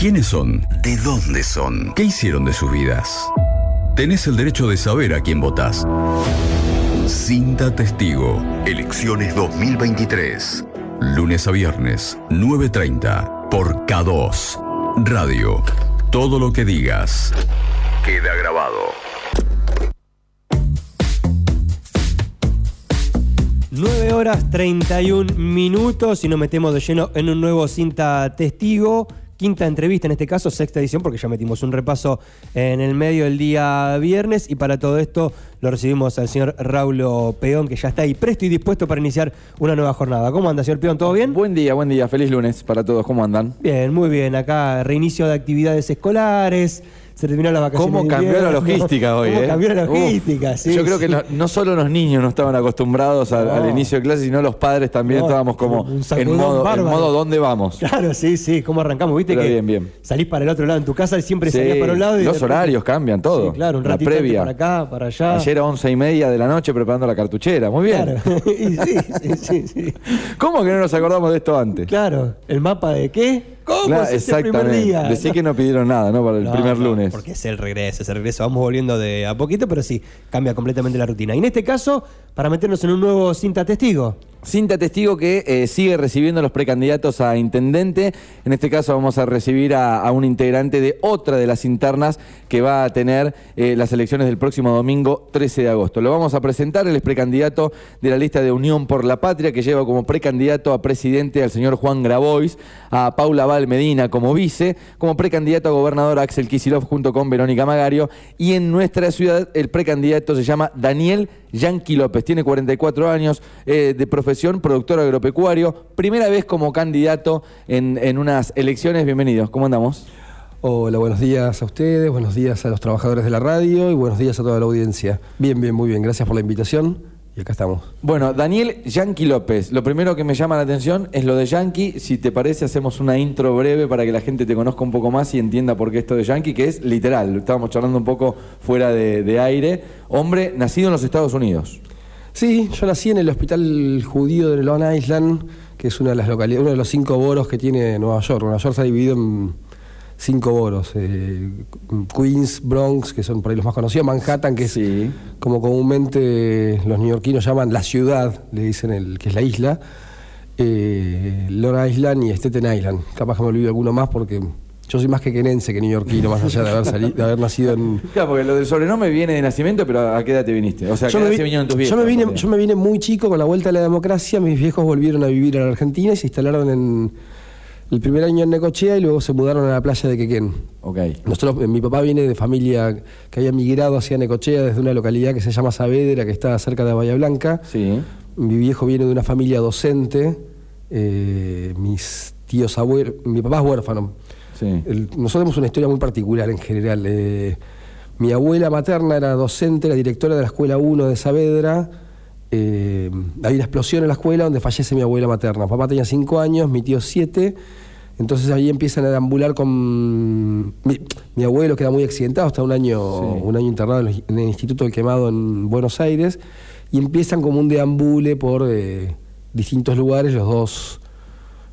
¿Quiénes son? ¿De dónde son? ¿Qué hicieron de sus vidas? Tenés el derecho de saber a quién votás. Cinta Testigo. Elecciones 2023. Lunes a viernes, 9.30. Por K2. Radio. Todo lo que digas. Queda grabado. 9 horas 31 minutos y nos metemos de lleno en un nuevo cinta testigo. Quinta entrevista, en este caso, sexta edición, porque ya metimos un repaso en el medio del día viernes. Y para todo esto lo recibimos al señor Raulo Peón, que ya está ahí presto y dispuesto para iniciar una nueva jornada. ¿Cómo anda, señor Peón? ¿Todo bien? Buen día, buen día. Feliz lunes para todos. ¿Cómo andan? Bien, muy bien. Acá reinicio de actividades escolares se terminó la vacación. ¿Cómo cambió la logística hoy? ¿Cómo eh? cambió la logística? sí, yo creo que no, solo los niños no estaban acostumbrados al, inicio de clase, sino los padres también estábamos como en modo, en modo ¿dónde vamos? Claro, sí, sí, ¿cómo arrancamos? ¿Viste que bien, bien. salís para el otro lado en tu casa y siempre salías para un lado? Y los horarios cambian todo. Sí, claro, un ratito la previa. para acá, para allá. Ayer a once y media de la noche preparando la cartuchera. Muy bien. Claro. sí, sí, sí, sí. ¿Cómo que no nos acordamos de esto antes? Claro, ¿el mapa de qué? ¿Cómo Claro, es ese primer día? Decí que no pidieron nada, ¿no? Para el No, primer no, lunes. Porque es el regreso, es el regreso. Vamos volviendo de a poquito, pero sí, cambia completamente la rutina. Y en este caso, para meternos en un nuevo cinta testigo. Cinta testigo que eh, sigue recibiendo los precandidatos a intendente. En este caso vamos a recibir a, un integrante de otra de las internas que va a tener eh, las elecciones del próximo domingo 13 de agosto. Lo vamos a presentar, él es precandidato de la lista de Unión por la Patria, que lleva como precandidato a presidente al señor Juan Grabois, a Paula Val Medina como vice, como precandidato a gobernador Axel Kisilov junto con Verónica Magario. Y en nuestra ciudad el precandidato se llama Daniel Yanqui López, tiene 44 años, eh, de profesión productor agropecuario, primera vez como candidato en, en unas elecciones. Bienvenidos, ¿cómo andamos? Hola, buenos días a ustedes, buenos días a los trabajadores de la radio y buenos días a toda la audiencia. Bien, bien, muy bien, gracias por la invitación y acá estamos. Bueno, Daniel Yanqui López, lo primero que me llama la atención es lo de Yanqui. Si te parece, hacemos una intro breve para que la gente te conozca un poco más y entienda por qué esto de Yanqui, que es literal, estábamos charlando un poco fuera de, de aire. Hombre, nacido en los Estados Unidos. Sí, yo nací en el Hospital Judío de Long Island, que es una de las localidades, uno de los cinco boros que tiene Nueva York. Nueva York se ha dividido en cinco boros. eh, Queens, Bronx, que son por ahí los más conocidos, Manhattan, que es Sí. como comúnmente los neoyorquinos llaman la ciudad, le dicen el, que es la isla, eh, Long Island y Staten Island. Capaz que me olvido alguno más porque yo soy más que quenense que neoyorquino, más allá de haber, sali- de haber nacido en... Claro, porque lo del sobrenombre viene de nacimiento, pero ¿a qué edad te viniste? O sea, ¿a qué Yo edad vi- se vinieron tus yo viejos? me vine, yo me vine muy chico con la vuelta a la democracia, mis viejos volvieron a vivir a la Argentina y se instalaron en el primer año en Necochea y luego se mudaron a la playa de Quequén. Ok. Nosotros, eh, mi papá viene de familia que había migrado hacia Necochea desde una localidad que se llama Saavedra, que está cerca de Bahía Blanca. Sí. Mi viejo viene de una familia docente, eh, mis tíos abuelos, mi papá es huérfano. Sí. El- nosotros tenemos una historia muy particular en general. eh, mi abuela materna era docente, era directora de la escuela 1 de Saavedra. eh, hay una explosión en la escuela donde fallece mi abuela materna. Papá tenía 5 años, mi tío 7. Entonces ahí empiezan a deambular con mi, mi abuelo, que era muy accidentado, está un año, Sí. un año internado en el, en el Instituto del Quemado en Buenos Aires, y empiezan como un deambule por eh, distintos lugares los dos,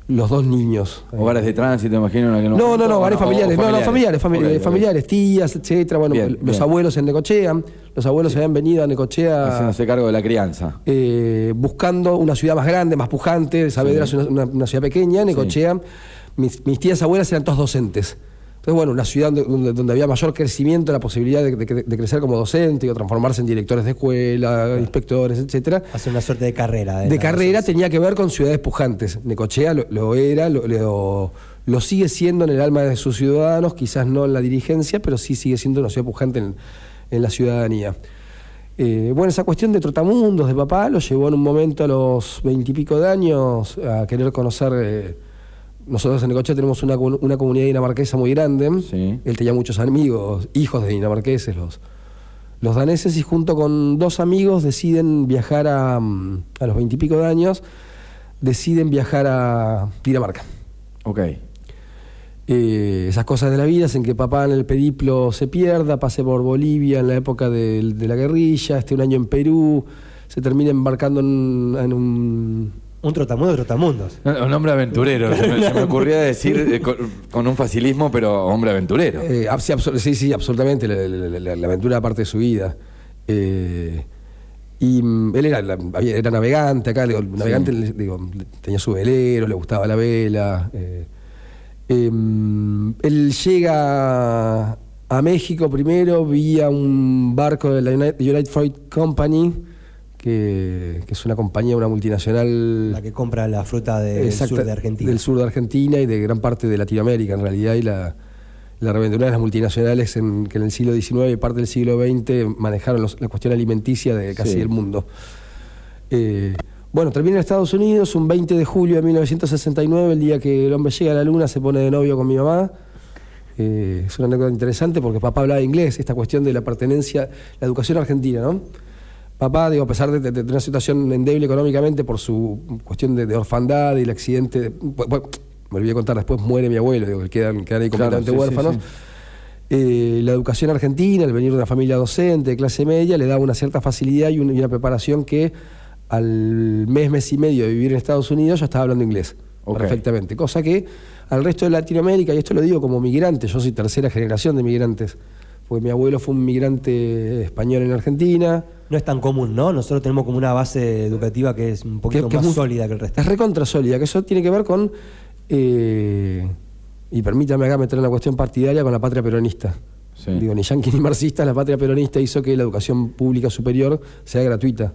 los dos niños. Hogares de tránsito, imagino. en No, no, no, hogares O- o familiares. No, no, familiares, fami- familiares, tías, etcétera. Bueno, Bien, los bien. abuelos en Necochea. Los abuelos habían venido a Necochea Haciéndose cargo de la crianza. eh, buscando una ciudad más grande, más pujante. Saavedra Sí. es una, una- una ciudad pequeña, Necochea. Mis, mis tías abuelas eran todos docentes. Entonces, bueno, una ciudad donde, había mayor crecimiento, la posibilidad de, de- de crecer como docente o transformarse en directores de escuela, inspectores, etcétera. Hace una suerte de carrera. De la- carrera tenía que ver con ciudades pujantes. Necochea lo, lo era, lo, lo- lo sigue siendo en el alma de sus ciudadanos, quizás no en la dirigencia, pero sí sigue siendo una ciudad pujante en, en la ciudadanía. Eh, bueno, esa cuestión de trotamundos de papá lo llevó en un momento a los veintipico de años a querer conocer. eh, nosotros en Necochea tenemos una, una comunidad dinamarquesa muy grande. Sí. Él tenía muchos amigos, hijos de dinamarqueses, los, los daneses, y junto con dos amigos deciden viajar a, mm, a los veintipico de años, deciden viajar a Dinamarca. Ok. Eh, esas cosas de la vida hacen que papá en el periplo se pierda, pase por Bolivia en la época de, la guerrilla, esté un año en Perú, se termina embarcando en, en un, Un trotamundo de trotamundos. Un hombre aventurero. se, me, se me ocurría decir eh, con, con un facilismo, pero hombre aventurero. Eh, sí, sí, sí, absolutamente, la, la- la- la aventura parte de su vida. Eh, y mm, él era, era navegante acá, digo, navegante, digo, tenía su velero, le gustaba la vela. eh. Eh, mm, él llega a México primero vía un barco de la United, United Fruit Company, que, que es una compañía, una multinacional La que compra la fruta del Exacta- sur de Argentina. Del sur de Argentina y de gran parte de Latinoamérica, en realidad, y la, la de las multinacionales en, que en el siglo XIX y parte del siglo XX manejaron los- la cuestión alimenticia de casi Sí. el mundo. Eh, bueno, termina en Estados Unidos un 20 de julio de 1969, el día que el hombre llega a la luna, se pone de novio con mi mamá. Eh, es una anécdota interesante porque papá hablaba inglés, esta cuestión de la pertenencia, la educación argentina, ¿no? Papá, digo, a pesar de, de- de una situación endeble económicamente por su cuestión de, de orfandad y el accidente, de- bueno, me olvidé contar, después muere mi abuelo, digo, que quedan, quedan ahí completamente sí, huérfanos. sí. Eh, la educación argentina, el venir de una familia docente, de clase media, le daba una cierta facilidad y una, y una preparación que al mes, mes y medio de vivir en Estados Unidos ya estaba hablando inglés perfectamente. Cosa que al resto de Latinoamérica, y esto lo digo como migrante, yo soy tercera generación de migrantes, porque mi abuelo fue un migrante español en Argentina. No es tan común, ¿no? Nosotros tenemos como una base educativa que es un poquito que más muy- sólida que el resto. Es recontra sólida, que eso tiene que ver con, eh, y permítame acá meter una cuestión partidaria con la patria peronista. Sí. Digo, ni yanqui ni marxista, la patria peronista hizo que la educación pública superior sea gratuita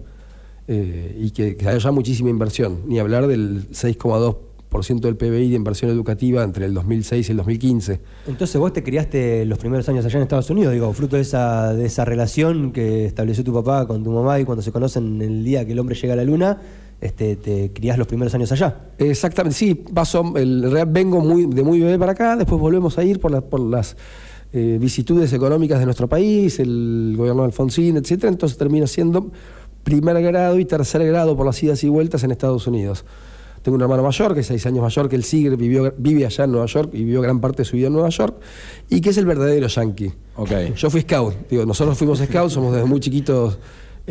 eh, y que, que haya muchísima inversión, ni hablar del 6,2% del PBI de inversión educativa entre el 2006 y el 2015. Entonces vos te criaste los primeros años allá en Estados Unidos, digo, fruto de esa, de esa relación que estableció tu papá con tu mamá y cuando se conocen el día que el hombre llega a la luna, este, te criás los primeros años allá. Exactamente, sí, paso, el, vengo muy, de muy bebé para acá, después volvemos a ir por, la- por las eh, vicitudes económicas de nuestro país, el gobierno de Alfonsín, etcétera, entonces termino siendo primer grado y tercer grado por las idas y vueltas en Estados Unidos. Tengo un hermano mayor, que es seis años mayor que él sigue, vivió, vive allá en Nueva York y vivió gran parte de su vida en Nueva York, y que es el verdadero yankee. Ok. Yo fui scout, digo, nosotros fuimos scouts, somos desde muy chiquitos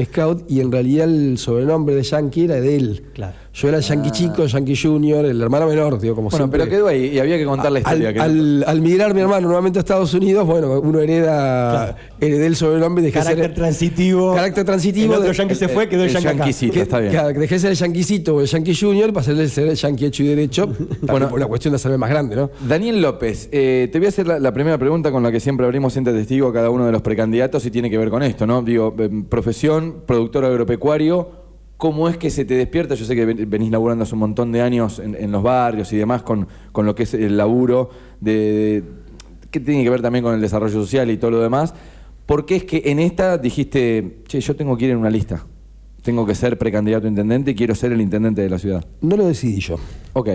scout, y en realidad el sobrenombre de yankee era de él. Claro. Yo era el yankee chico, yankee junior, el hermano menor, digo, como Ah. Bueno, siempre. pero quedó ahí y había que contar la al, historia. que- al- al migrar mi hermano nuevamente a Estados Unidos, bueno, uno hereda, Claro. heredé el sobrenombre y dejé Carácter ser... transitivo. Carácter transitivo El otro de- yankee se fue, quedó el, el yankee está bien. dejé ser el yanquisito o el yankee junior para ser, ser el yankee hecho y derecho. Bueno. por una cuestión de hacerme más grande, ¿no? Daniel López, eh, te voy a hacer la, la primera pregunta con la que siempre abrimos siente testigo a cada uno de los precandidatos y tiene que ver con esto, ¿no? Digo, eh, profesión, productor agropecuario, ¿cómo es que se te despierta? Yo sé que ven- venís laburando hace un montón de años en, en los barrios y demás con, con lo que es el laburo, de, de- que tiene que ver también con el desarrollo social y todo lo demás. ¿Por qué es que en esta dijiste, che, yo tengo que ir en una lista? Tengo que ser precandidato a intendente y quiero ser el intendente de la ciudad. No lo decidí yo. Ok.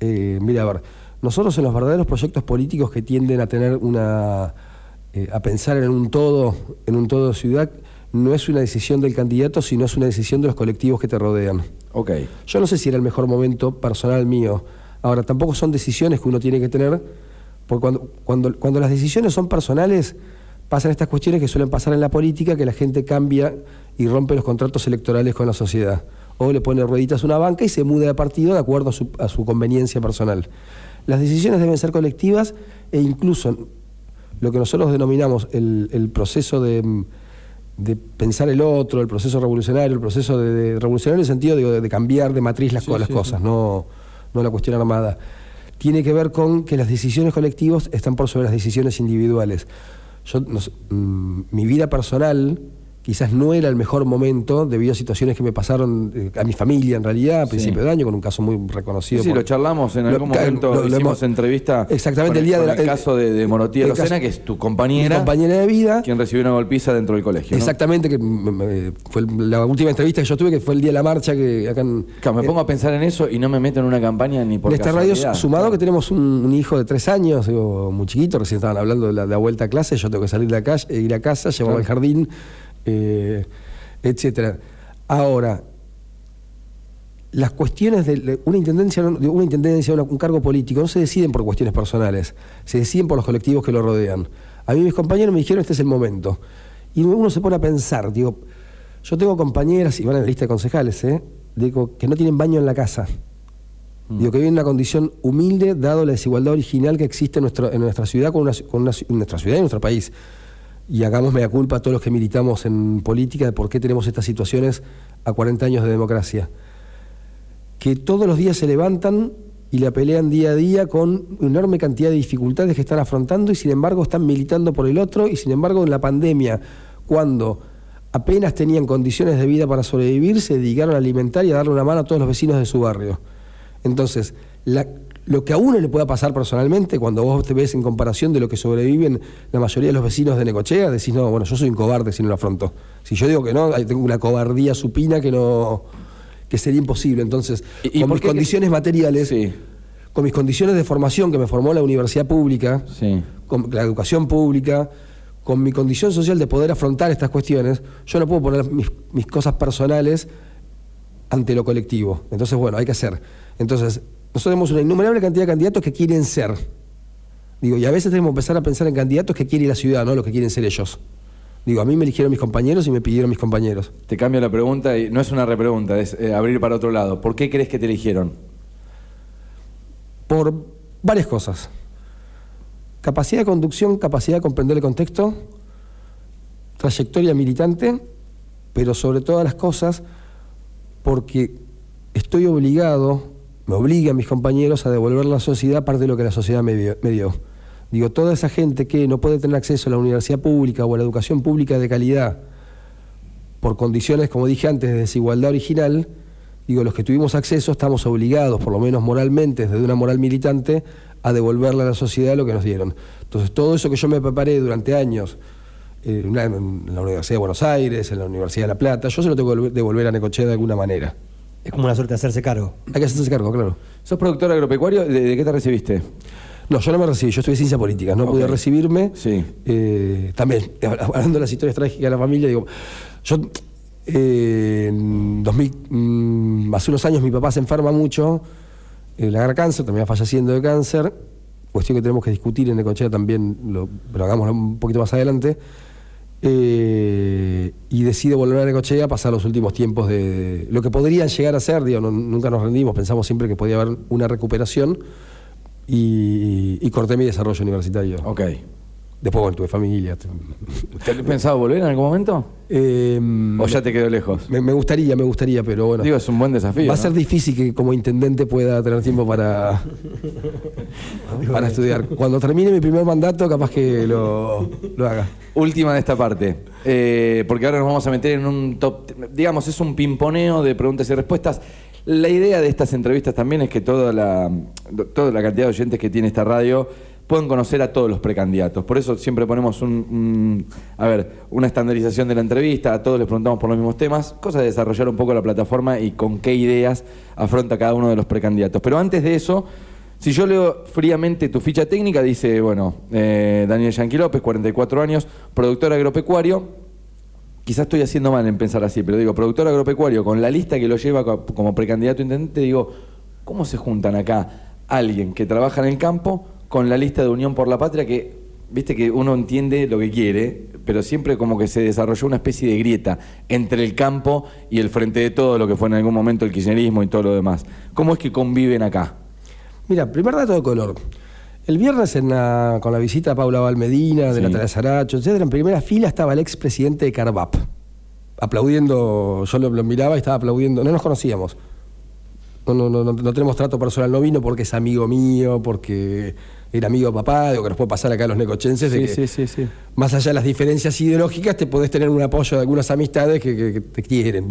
Eh, mira, a ver, nosotros en los verdaderos proyectos políticos que tienden a tener una. eh, a pensar en un todo, en un todo ciudad, no es una decisión del candidato, sino es una decisión de los colectivos que te rodean. Ok. Yo no sé si era el mejor momento personal mío. Ahora, tampoco son decisiones que uno tiene que tener, porque cuando, cuando, cuando las decisiones son personales, pasan estas cuestiones que suelen pasar en la política, que la gente cambia y rompe los contratos electorales con la sociedad. O le pone rueditas a una banca y se muda de partido de acuerdo a su, a su conveniencia personal. Las decisiones deben ser colectivas e incluso lo que nosotros denominamos el, el proceso de, mm, de pensar el otro, el proceso revolucionario, el proceso de, de- revolucionario en el sentido digo, de, de cambiar de matriz las, las cosas, no, no la cuestión armada. Tiene que ver con que las decisiones colectivas están por sobre las decisiones individuales. Yo, no mm, mi vida personal quizás no era el mejor momento debido a situaciones que me pasaron eh, a mi familia en realidad a Sí. principio de año con un caso muy reconocido. Sí, por- lo charlamos en Lo- algún momento, lo- lo hicimos hemos- entrevista Exactamente, con el día con de el caso de, de Morotía el Locena, caso- que es tu compañera, compañera de vida. quien recibió una golpiza dentro del colegio. ¿no? Exactamente, que fue la última entrevista que yo tuve, que fue el día de la marcha, que acá en, Claro, me pongo a pensar en eso y no me meto en una campaña ni por en esta radio, sumado que tenemos un, un hijo de tres años, digo, muy chiquito, recién estaban hablando de la, de la vuelta a clase, yo tengo que salir de la calle, ir a casa, llevarlo al jardín, eh, etcétera. Ahora, las cuestiones de una intendencia, de una intendencia, un cargo político, no se deciden por cuestiones personales, se deciden por los colectivos que lo rodean. A mí mis compañeros me dijeron este es el momento. Y uno se pone a pensar, digo, yo tengo compañeras, y van en la lista de concejales, ¿eh? digo, que no tienen baño en la casa. Digo, que viven en una condición humilde, dado la desigualdad original que existe en, nuestro, en nuestra ciudad, con, una, con una- en nuestra ciudad y en nuestro país. Y hagamos mea culpa a todos los que militamos en política de por qué tenemos estas situaciones a 40 años de democracia. Que todos los días se levantan y la pelean día a día con enorme cantidad de dificultades que están afrontando y sin embargo están militando por el otro y sin embargo en la pandemia, cuando apenas tenían condiciones de vida para sobrevivir, se dedicaron a alimentar y a darle una mano a todos los vecinos de su barrio. Entonces, la- lo que a uno le pueda pasar personalmente, cuando vos te ves en comparación de lo que sobreviven la mayoría de los vecinos de Necochea, decís, no, bueno, yo soy un cobarde si no lo afronto. Si yo digo que no, tengo una cobardía supina que no que sería imposible. Entonces, ¿Y- y con mis que- condiciones materiales, Sí. con mis condiciones de formación que me formó la universidad pública, Sí. con la educación pública, con mi condición social de poder afrontar estas cuestiones, yo no puedo poner mis, mis cosas personales ante lo colectivo. Entonces, bueno, hay que hacer. Entonces, nosotros tenemos una innumerable cantidad de candidatos que quieren ser. Digo, y a veces tenemos que empezar a pensar en candidatos que quiere la ciudad, no lo que quieren ser ellos. Digo, a mí me eligieron mis compañeros y me pidieron mis compañeros. Te cambio la pregunta y no es una repregunta, es eh, abrir para otro lado. ¿Por qué crees que te eligieron? por varias cosas. Capacidad de conducción, capacidad de comprender el contexto, trayectoria militante, pero sobre todas las cosas porque estoy obligado, me obligan mis compañeros a devolver a la sociedad parte de lo que la sociedad me dio. Digo, toda esa gente que no puede tener acceso a la universidad pública o a la educación pública de calidad por condiciones, como dije antes, de desigualdad original, digo, los que tuvimos acceso estamos obligados, por lo menos moralmente, desde una moral militante, a devolverle a la sociedad lo que nos dieron. Entonces, todo eso que yo me preparé durante años, eh, en la Universidad de Buenos Aires, en la Universidad de La Plata, yo se lo tengo que devolver a Necochea de alguna manera. Es como una suerte de hacerse cargo. Hay que hacerse cargo, claro. ¿Sos productor agropecuario? ¿De, de qué te recibiste? No, yo no me recibí, yo estudié ciencia política, no Ok. pude recibirme. Sí. Eh, también, hablando de las historias trágicas de la familia, digo, yo eh, en 2000, mm, hace unos años mi papá se enferma mucho, eh, le agarra cáncer, termina falleciendo de cáncer, cuestión que tenemos que discutir en Necochea también, lo, pero hagámoslo un poquito más adelante. Eh, y decide volver a Necochea pasar los últimos tiempos de lo que podrían llegar a ser, digo, no- nunca nos rendimos, pensamos siempre que podía haber una recuperación y, y corté mi desarrollo universitario. Ok. Después, bueno, tuve familia. ¿Tenés pensado volver en algún momento? Eh, ¿O ya te quedó lejos? me, me gustaría, me gustaría, pero bueno. Digo, es un buen desafío. Va a ¿no? ser difícil que como intendente pueda tener tiempo para, para estudiar. Cuando termine mi primer mandato, capaz que lo, lo haga. Última de esta parte, eh, porque ahora nos vamos a meter en un top, digamos, es un pimponeo de preguntas y respuestas. La idea de estas entrevistas también es que toda la, toda la cantidad de oyentes que tiene esta radio puedan conocer a todos los precandidatos. Por eso siempre ponemos un, a ver, una estandarización de la entrevista, a todos les preguntamos por los mismos temas, cosa de desarrollar un poco la plataforma y con qué ideas afronta cada uno de los precandidatos. Pero antes de eso, si yo leo fríamente tu ficha técnica, dice, bueno, eh, Daniel Yanqui López, 44 años, productor agropecuario. Quizás estoy haciendo mal en pensar así, pero digo, productor agropecuario, con la lista que lo lleva co- como precandidato intendente, digo, ¿cómo se juntan acá alguien que trabaja en el campo con la lista de Unión por la Patria que, viste que uno entiende lo que quiere, pero siempre como que se desarrolló una especie de grieta entre el campo y el frente de todo lo que fue en algún momento el kirchnerismo y todo lo demás? ¿Cómo es que conviven acá? Mira, primer dato de color. El viernes en la- con la visita a Paula Valmedina, de Sí. Natalia Saracho, etcétera, en primera fila estaba el expresidente de Carvap. Aplaudiendo, yo lo, lo miraba y estaba aplaudiendo, no nos conocíamos. No, no, no, no, no tenemos trato personal, no vino porque es amigo mío, porque era amigo papá, digo que nos puede pasar acá a los necochenses, de Sí, que sí, sí, sí. más allá de las diferencias ideológicas, te podés tener un apoyo de algunas amistades que, que- que te quieren.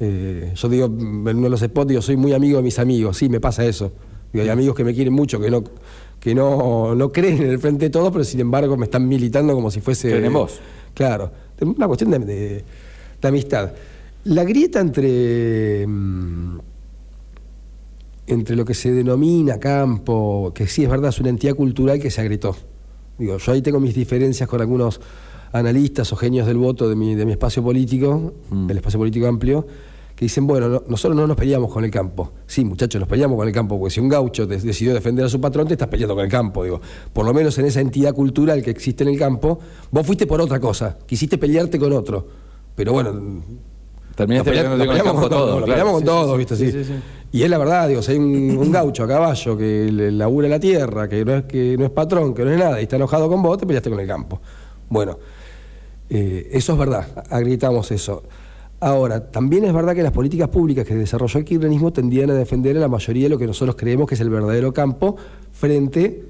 Eh, yo digo, en uno de los spots, digo, soy muy amigo de mis amigos, sí, me pasa eso. Digo, hay amigos que me quieren mucho, que no, que no, no creen en el frente de todos, pero sin embargo me están militando como si fuese. Creen en vos. Claro, una cuestión de, de- de amistad. La grieta entre. mm, entre lo que se denomina campo, que sí es verdad, es una entidad cultural que se agrietó. Digo, yo ahí tengo mis diferencias con algunos analistas o genios del voto de mi, de mi espacio político, Mm. del espacio político amplio, que dicen, bueno, no- nosotros no nos peleamos con el campo. Sí, muchachos, nos peleamos con el campo, porque si un gaucho de- decidió defender a su patrón, te estás peleando con el campo. Digo, por lo menos en esa entidad cultural que existe en el campo, vos fuiste por otra cosa, quisiste pelearte con otro. Pero bueno, Terminaste Nos pelea- peleándote nos con el peleamos con todo, claro. peleamos con todo, ¿viste? sí, Sí. sí, sí. Y es la verdad, digo, si hay un, un gaucho a caballo que le labura la tierra, que no, es, que no es patrón, que no es nada, y está enojado con vos, te peleaste con el campo. Bueno, eh, eso es verdad, agritamos eso. Ahora, también es verdad que las políticas públicas que desarrolló el kirchnerismo tendían a defender a la mayoría de lo que nosotros creemos que es el verdadero campo frente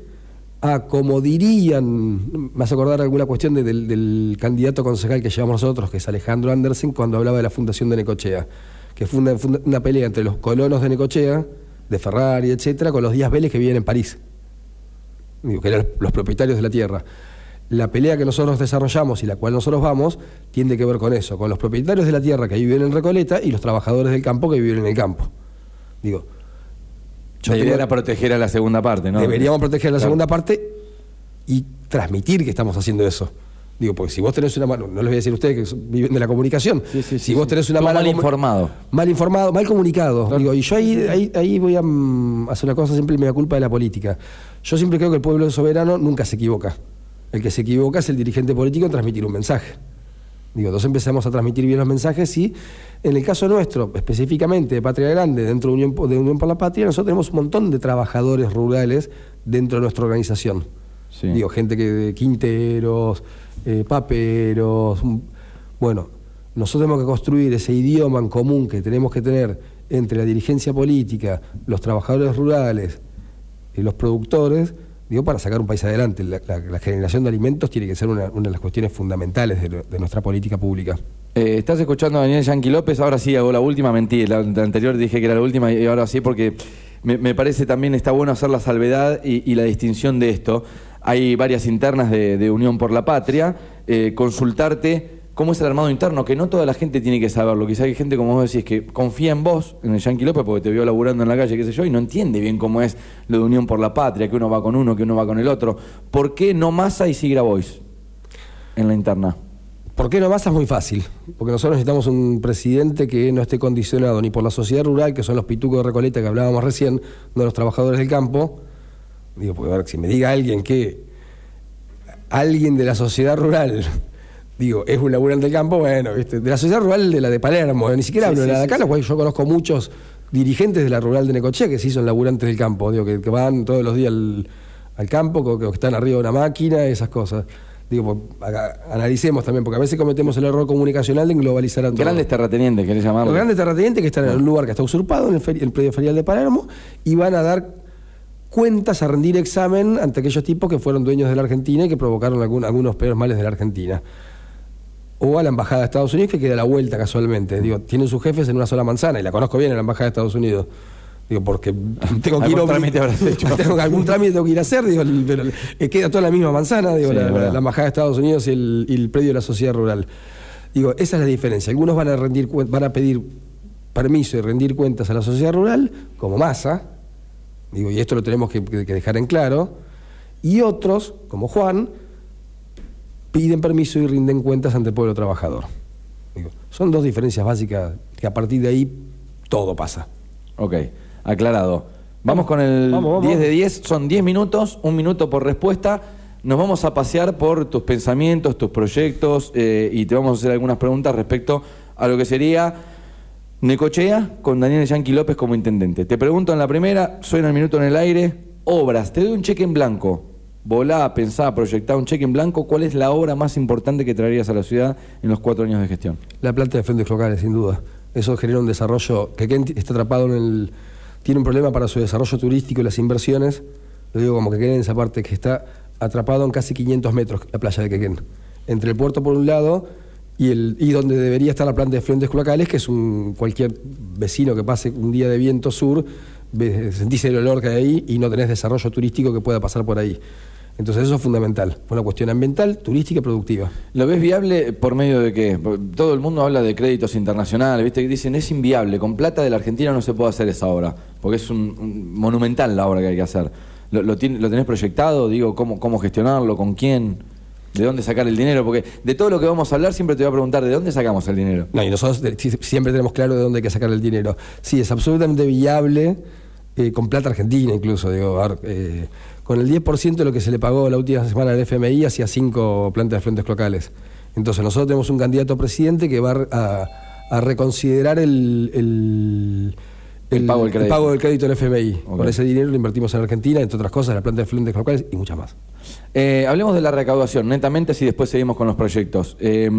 a, como dirían, me hace acordar alguna cuestión de- del, candidato concejal que llevamos nosotros, que es Alejandro Andersen, cuando hablaba de la fundación de Necochea, que fue una pelea entre los colonos de Necochea, de Ferrari, etcétera, con los Díaz Vélez que vivían en París digo, que eran los propietarios de la tierra. La pelea que nosotros desarrollamos y la cual nosotros vamos tiene que ver con eso, con los propietarios de la tierra que viven en Recoleta y los trabajadores del campo que viven en el campo. Digo, yo La tengo- era proteger a la segunda parte, ¿no? deberíamos proteger la Claro. segunda parte y transmitir que estamos haciendo eso. Digo, porque si vos tenés una mala, no les voy a decir a ustedes que viven de la comunicación, Sí, sí, si vos tenés una mala mal informado. mal informado, mal comunicado. Claro. Digo, y yo ahí, ahí, ahí voy a mm, hacer una cosa, siempre me da culpa de la política. Yo siempre creo que el pueblo soberano nunca se equivoca. El que se equivoca es el dirigente político en transmitir un mensaje. Digo, entonces empezamos a transmitir bien los mensajes y en el caso nuestro, específicamente de Patria Grande, dentro de Unión, de Unión por la Patria, nosotros tenemos un montón de trabajadores rurales dentro de nuestra organización. Sí. Digo, gente que de quinteros, eh, paperos. un- Bueno, nosotros tenemos que construir ese idioma en común que tenemos que tener entre la dirigencia política, los trabajadores rurales y los productores, para sacar un país adelante. La, generación de alimentos tiene que ser una, de las cuestiones fundamentales de, nuestra política pública. Eh, estás escuchando a Daniel Yanqui López, ahora sí hago la última, mentí, la, anterior dije que era la última y ahora sí porque me, parece también está bueno hacer la salvedad y, la distinción de esto. Hay varias internas de, de Unión por la Patria, eh, consultarte cómo es el armado interno, que no toda la gente tiene que saberlo, quizá hay gente como vos decís que confía en vos, en el Yanqui López, porque te vio laburando en la calle, qué sé yo, y no entiende bien cómo es lo de Unión por la Patria, que uno va con uno, que uno va con el otro. ¿Por qué no Massa y sí Grabois en la interna? ¿Por qué no más? Es muy fácil. Porque nosotros necesitamos un presidente que no esté condicionado ni por la sociedad rural, que son los pitucos de Recoleta que hablábamos recién, no los trabajadores del campo. Digo, porque a ver, si me diga alguien que alguien de la sociedad rural, digo, es un laburante del campo, bueno, ¿viste? de la sociedad rural de la de Palermo, ni siquiera Sí, hablo de sí, la de acá, lo cual yo conozco muchos dirigentes de la rural de Necochea que sí son laburantes del campo, digo, que, que van todos los días al, al campo, que, que están arriba de una máquina, esas cosas. Digo, pues, acá, analicemos también, porque a veces cometemos el error comunicacional de englobalizar a todo. Grandes terratenientes, ¿querés llamarlo? Los grandes terratenientes que están en un lugar que está usurpado, en el, feri- el predio ferial de Palermo, y van a dar cuentas, a rendir examen ante aquellos tipos que fueron dueños de la Argentina y que provocaron algún- algunos peores males de la Argentina. O a la Embajada de Estados Unidos, que queda a la vuelta casualmente. Digo, tienen sus jefes en una sola manzana, y la conozco bien en la Embajada de Estados Unidos. Digo, porque tengo que ir a- trámite habrás hecho. tengo algún trámite tengo que ir a hacer, digo, pero eh, queda toda la misma manzana, digo, Sí, la, Embajada de Estados Unidos y el, y el predio de la sociedad rural. Digo, esa es la diferencia. Algunos van a rendir van a pedir permiso y rendir cuentas a la sociedad rural, como masa, digo, y esto lo tenemos que dejar en claro, y otros, como Juan, piden permiso y rinden cuentas ante el pueblo trabajador. Digo, son dos diferencias básicas que a partir de ahí todo pasa. Ok, aclarado. Vamos con el Vamos, vamos. 10 de 10, son 10 minutos, un minuto por respuesta. Nos vamos a pasear por tus pensamientos, tus proyectos eh, y te vamos a hacer algunas preguntas respecto a lo que sería Necochea con Daniel Yanqui López como intendente. Te pregunto en la primera, suena el minuto en el aire, obras, te doy un cheque en blanco. Volá, pensá, proyectá un cheque en blanco. ¿Cuál es la obra más importante que traerías a la ciudad en los cuatro años de gestión? La planta de frentes locales, sin duda. Eso genera un desarrollo que Kent está atrapado en el. Tiene un problema para su desarrollo turístico y las inversiones. Lo digo como que quede en esa parte que está atrapado en casi 500 metros la playa de Quequén. Entre el puerto por un lado y, el, y donde debería estar la planta de fluentes cloacales, que es un cualquier vecino que pase un día de viento sur, sentís el olor que hay ahí y no tenés desarrollo turístico que pueda pasar por ahí. Entonces eso es fundamental. Una cuestión ambiental, turística y productiva. ¿Lo ves viable por medio de qué? Todo el mundo habla de créditos internacionales, ¿viste? Que dicen es inviable, con plata de la Argentina no se puede hacer esa obra, porque es un, un- monumental la obra que hay que hacer. ¿Lo, lo, tiene- lo tenés proyectado? Digo, ¿cómo, ¿cómo gestionarlo? ¿Con quién? ¿De dónde sacar el dinero? Porque de todo lo que vamos a hablar siempre te voy a preguntar, ¿de dónde sacamos el dinero? No, y nosotros siempre tenemos claro de dónde hay que sacar el dinero. Sí, es absolutamente viable, eh, con plata argentina incluso, digo, eh, con el 10% de lo que se le pagó la última semana al FMI hacia cinco plantas de frentes locales. Entonces nosotros tenemos un candidato a presidente que va a, a reconsiderar el, el, El pago del crédito. del crédito del FMI. Con ese dinero lo invertimos en Argentina, entre otras cosas, en la planta de flentes locales y muchas más. Eh, hablemos de la recaudación, netamente, si después seguimos con los proyectos. Eh,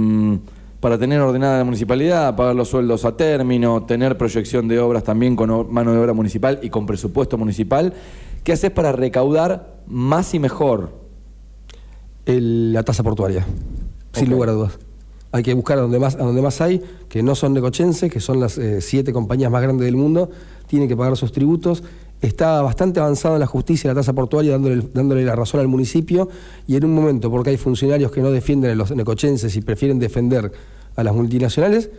para tener ordenada la municipalidad, pagar los sueldos a término, tener proyección de obras también con mano de obra municipal y con presupuesto municipal, ¿qué haces para recaudar más y mejor? El- la tasa portuaria, sin lugar a dudas. Hay que buscar a donde más, a donde más hay, que no son necochenses, que son las eh, siete compañías más grandes del mundo, tienen que pagar sus tributos. Está bastante avanzado en la justicia la tasa portuaria, dándole, dándole la razón al municipio, y en un momento, porque hay funcionarios que no defienden a los necochenses y prefieren defender a las multinacionales,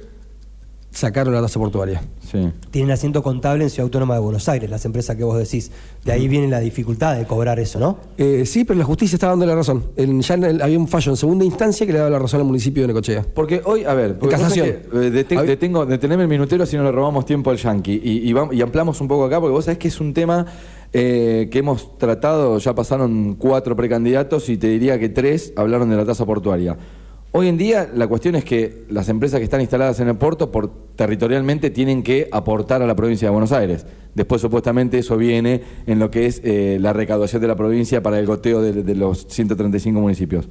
sacaron la tasa portuaria. Sí. Tienen asiento contable en Ciudad Autónoma de Buenos Aires, las empresas que vos decís. De ahí viene la dificultad de cobrar eso, ¿no? Eh, sí, pero la justicia está dando la razón. En- ya en el- había un fallo en segunda instancia que le daba la razón al municipio de Necochea. Porque hoy, a ver, casación. que, eh, detengo, deteneme el minutero si no le robamos tiempo al yankee. Y, y, vam- y ampliamos un poco acá, porque vos sabés que es un tema eh, que hemos tratado, ya pasaron cuatro precandidatos y te diría que tres hablaron de la tasa portuaria. Hoy en día la cuestión es que las empresas que están instaladas en el puerto por, territorialmente tienen que aportar a la provincia de Buenos Aires. Después supuestamente eso viene en lo que es eh, la recaudación de la provincia para el goteo de, de los 135 municipios.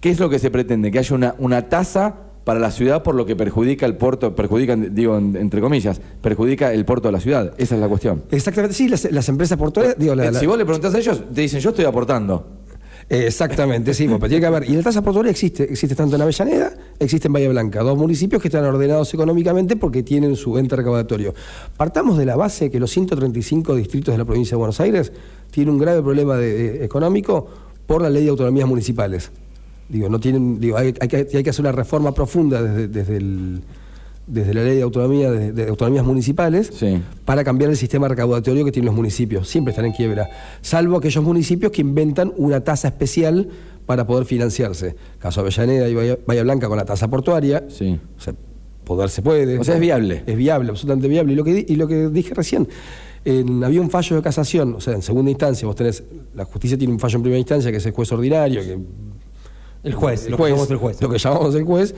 ¿Qué es lo que se pretende? Que haya una, una tasa para la ciudad por lo que perjudica el puerto, perjudica, digo, en- entre comillas, perjudica el puerto de la ciudad. Esa es la cuestión. Exactamente, sí, las, las empresas portuarias, digo, la- Eh, la- Si vos le preguntás a ellos, te dicen, yo estoy aportando. Exactamente, sí, pero tiene que haber. Y la tasa portuaria existe, existe tanto en Avellaneda, existe en Bahía Blanca, dos municipios que están ordenados económicamente porque tienen su ente recaudatorio. Partamos de la base que los 135 distritos de la provincia de Buenos Aires tienen un grave problema de- económico por la ley de autonomías municipales. Digo, no tienen, digo, hay, hay que, hay que hacer una reforma profunda desde, desde el- desde la ley de autonomía, de, de autonomías municipales, Sí. para cambiar el sistema recaudatorio que tienen los municipios. Siempre están en quiebra. Salvo aquellos municipios que inventan una tasa especial para poder financiarse. Caso Avellaneda y Bahía, Bahía Blanca con la tasa portuaria. Sí. O sea, poder se puede. O sea, es viable. Es viable, absolutamente viable. Y lo que, y lo que dije recién, en- había un fallo de casación, o sea, en segunda instancia, vos tenés, la justicia tiene un fallo en primera instancia, que es el juez ordinario, que El juez, el lo que llamamos el juez. Lo que llamamos el juez,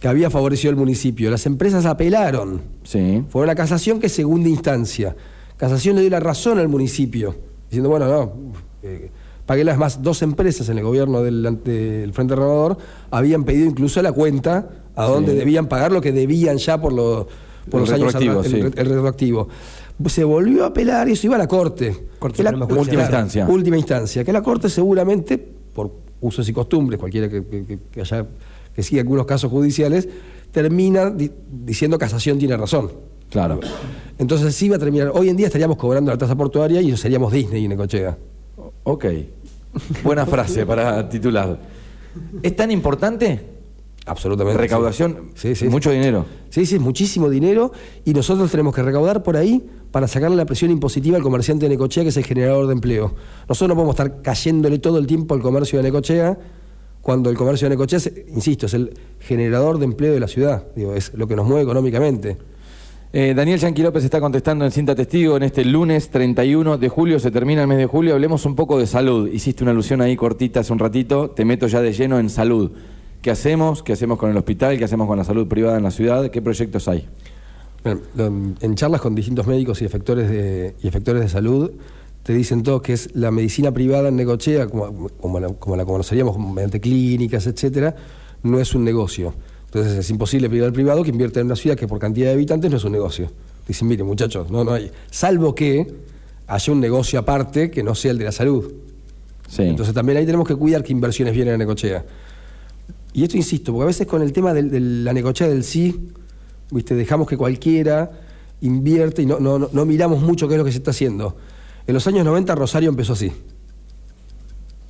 que había favorecido al municipio. Las empresas apelaron. Sí. Fue una casación que es segunda instancia. Casación le dio la razón al municipio, diciendo, bueno, no, eh, pagué las más dos empresas en el gobierno del, del Frente Renovador, habían pedido incluso la cuenta a donde Sí. debían pagar lo que debían ya por, lo- por El los años atrás, el, sí. el retroactivo. Se volvió a apelar y eso iba a la Corte. Corte la-. Última instancia. Última instancia. Que la Corte seguramente, por usos y costumbres, cualquiera que, que- que- que haya, que siga algunos casos judiciales, termina di- diciendo casación tiene razón. Claro. Entonces sí va a terminar. Hoy en día estaríamos cobrando la tasa portuaria y seríamos Disney en Necochea. Ok. Buena frase para titular. ¿Es tan importante? Absolutamente. Recaudación, Sí, sí. mucho dinero. Sí, sí, es muchísimo dinero y nosotros tenemos que recaudar por ahí para sacarle la presión impositiva al comerciante de Necochea, que es el generador de empleo. Nosotros no podemos estar cayéndole todo el tiempo al comercio de Necochea, cuando el comercio de Necochea, insisto, es el generador de empleo de la ciudad, digo, es lo que nos mueve económicamente. Eh, Daniel Yanqui López está contestando en cinta testigo en este lunes 31 de julio, se termina el mes de julio, hablemos un poco de salud. Hiciste una alusión ahí cortita hace un ratito, te meto ya de lleno en salud. ¿Qué hacemos? ¿Qué hacemos con el hospital? ¿Qué hacemos con la salud privada en la ciudad? ¿Qué proyectos hay? Bueno, En charlas con distintos médicos y efectores de, y efectores de salud, te dicen todos que es la medicina privada en Necochea, como, como la, como la conoceríamos mediante clínicas, etcétera, no es un negocio. Entonces es imposible pedir al privado que invierta en una ciudad que por cantidad de habitantes no es un negocio. Dicen, mire muchachos, no, no hay. Salvo que haya un negocio aparte que no sea el de la salud. Sí. Entonces también ahí tenemos que cuidar qué inversiones vienen a Necochea. Y esto insisto, porque a veces con el tema de la Necochea del sí, ¿viste? dejamos que cualquiera invierte y no, no, no, no miramos mucho qué es lo que se está haciendo. En los años 90 Rosario empezó así.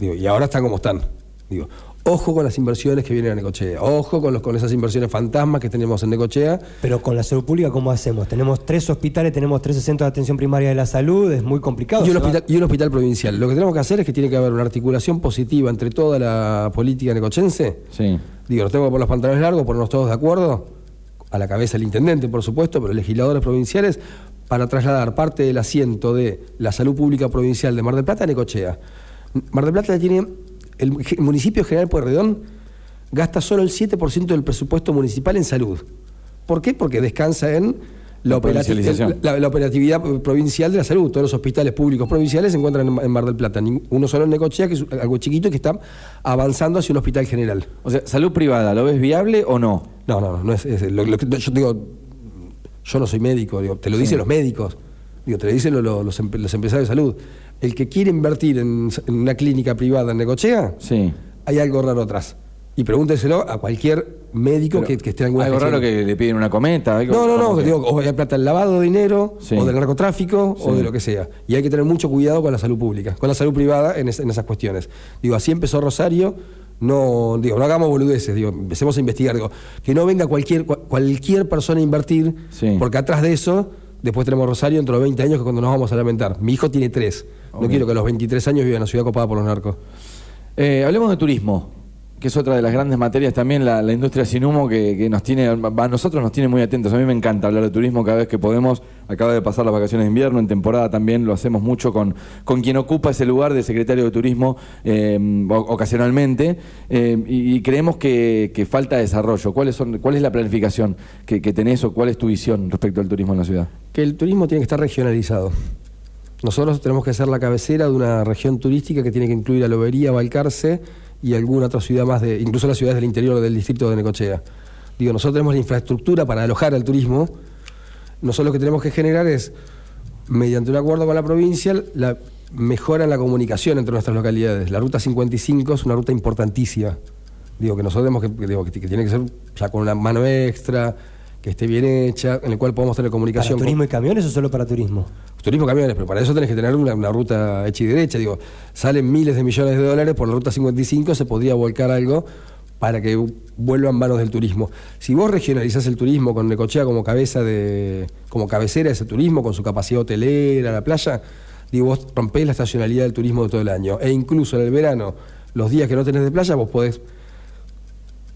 Digo, y ahora están como están. Digo, ojo con las inversiones que vienen a Necochea, ojo con, los, con esas inversiones fantasmas que tenemos en Necochea. Pero con la salud pública, ¿cómo hacemos? Tenemos tres hospitales, tenemos tres centros de atención primaria de la salud, es muy complicado. Y un, hospital, y un hospital provincial. Lo que tenemos que hacer es que tiene que haber una articulación positiva entre toda la política necochense Sí. Digo, nos tengo que poner los pantalones largos, ponernos todos de acuerdo, a la cabeza el intendente, por supuesto, pero legisladores provinciales, para trasladar parte del asiento de la salud pública provincial de Mar del Plata a Necochea. Mar del Plata tiene, el municipio general Pueyrredón gasta solo el 7% del presupuesto municipal en salud. ¿Por qué? Porque descansa en la, La operati- provincialización. la- la operatividad provincial de la salud. Todos los hospitales públicos provinciales se encuentran en, en Mar del Plata. Uno solo en Necochea, que es algo chiquito que está avanzando hacia un hospital general. O sea, salud privada, ¿lo ves viable o no? No, no, no, no es, es- lo- lo que- yo digo, yo no soy médico, digo, te lo dicen los médicos, digo, te lo dicen lo- lo- los, empresarios de salud. El que quiere invertir en, en una clínica privada en Necochea, Sí. hay algo raro atrás. Y pregúnteselo a cualquier médico que, que esté en alguna Algo raro que le piden una cometa. algo- No, no, no, que digo, o hay plata del lavado de dinero, Sí. o del narcotráfico, o de lo que sea. Y hay que tener mucho cuidado con la salud pública, con la salud privada en, es- en esas cuestiones. Digo, así empezó Rosario, no, digo, no hagamos boludeces, digo, empecemos a investigar, digo, que no venga cualquier, cua- cualquier persona a invertir, Sí. porque atrás de eso, después tenemos Rosario dentro de 20 años que cuando nos vamos a lamentar. Mi hijo tiene tres. No quiero que a los 23 años viva en una ciudad copada por los narcos. Eh, hablemos de turismo, que es otra de las grandes materias también, la, industria sin humo que, que nos tiene, a nosotros nos tiene muy atentos. A mí me encanta hablar de turismo cada vez que podemos. Acaba de pasar las vacaciones de invierno, en temporada también lo hacemos mucho con, con quien ocupa ese lugar de secretario de turismo eh, ocasionalmente. eh, y, creemos que, falta desarrollo. ¿Cuáles son, ¿Cuál es la planificación que, que tenés o cuál es tu visión respecto al turismo en la ciudad? que el turismo tiene que estar regionalizado. Nosotros tenemos que ser la cabecera de una región turística que tiene que incluir a Lobería, Balcarce y alguna otra ciudad más, de, incluso las ciudades del interior del distrito de Necochea. Digo, nosotros tenemos la infraestructura para alojar al turismo. Nosotros lo que tenemos que generar es, mediante un acuerdo con la provincia, la mejora en la comunicación entre nuestras localidades. La ruta 55 es una ruta importantísima. Digo, que nosotros tenemos que, digo, que tiene que ser ya con una mano extra, que esté bien hecha, en el cual podamos tener ¿Para comunicación. con- turismo y camiones o solo para turismo? Turismo camiones, pero para eso tenés que tener una, una ruta hecha y derecha. Digo, salen miles de millones de dólares por la ruta 55, se podría volcar algo para que vuelvan manos del turismo. Si vos regionalizás el turismo con Necochea como cabeza de, como cabecera de ese turismo, con su capacidad hotelera, la playa, digo, vos rompés la estacionalidad del turismo de todo el año. E incluso en el verano, los días que no tenés de playa, vos podés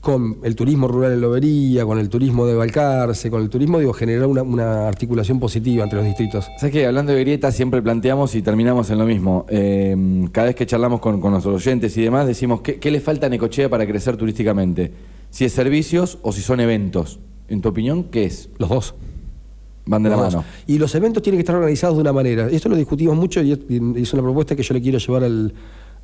con el turismo rural en Lobería, con el turismo de Balcarce, con el turismo, digo, generar una, una articulación positiva entre los distritos. ¿Sabes que Hablando de grietas siempre planteamos y terminamos en lo mismo. Eh, cada vez que charlamos con, con nuestros oyentes y demás, decimos, ¿qué, qué le falta a Necochea para crecer turísticamente? Si es servicios o si son eventos. En tu opinión, ¿qué es? Los dos. Van de la dos. mano. Y los eventos tienen que estar organizados de una manera. Esto lo discutimos mucho y es, y es una propuesta que yo le quiero llevar al,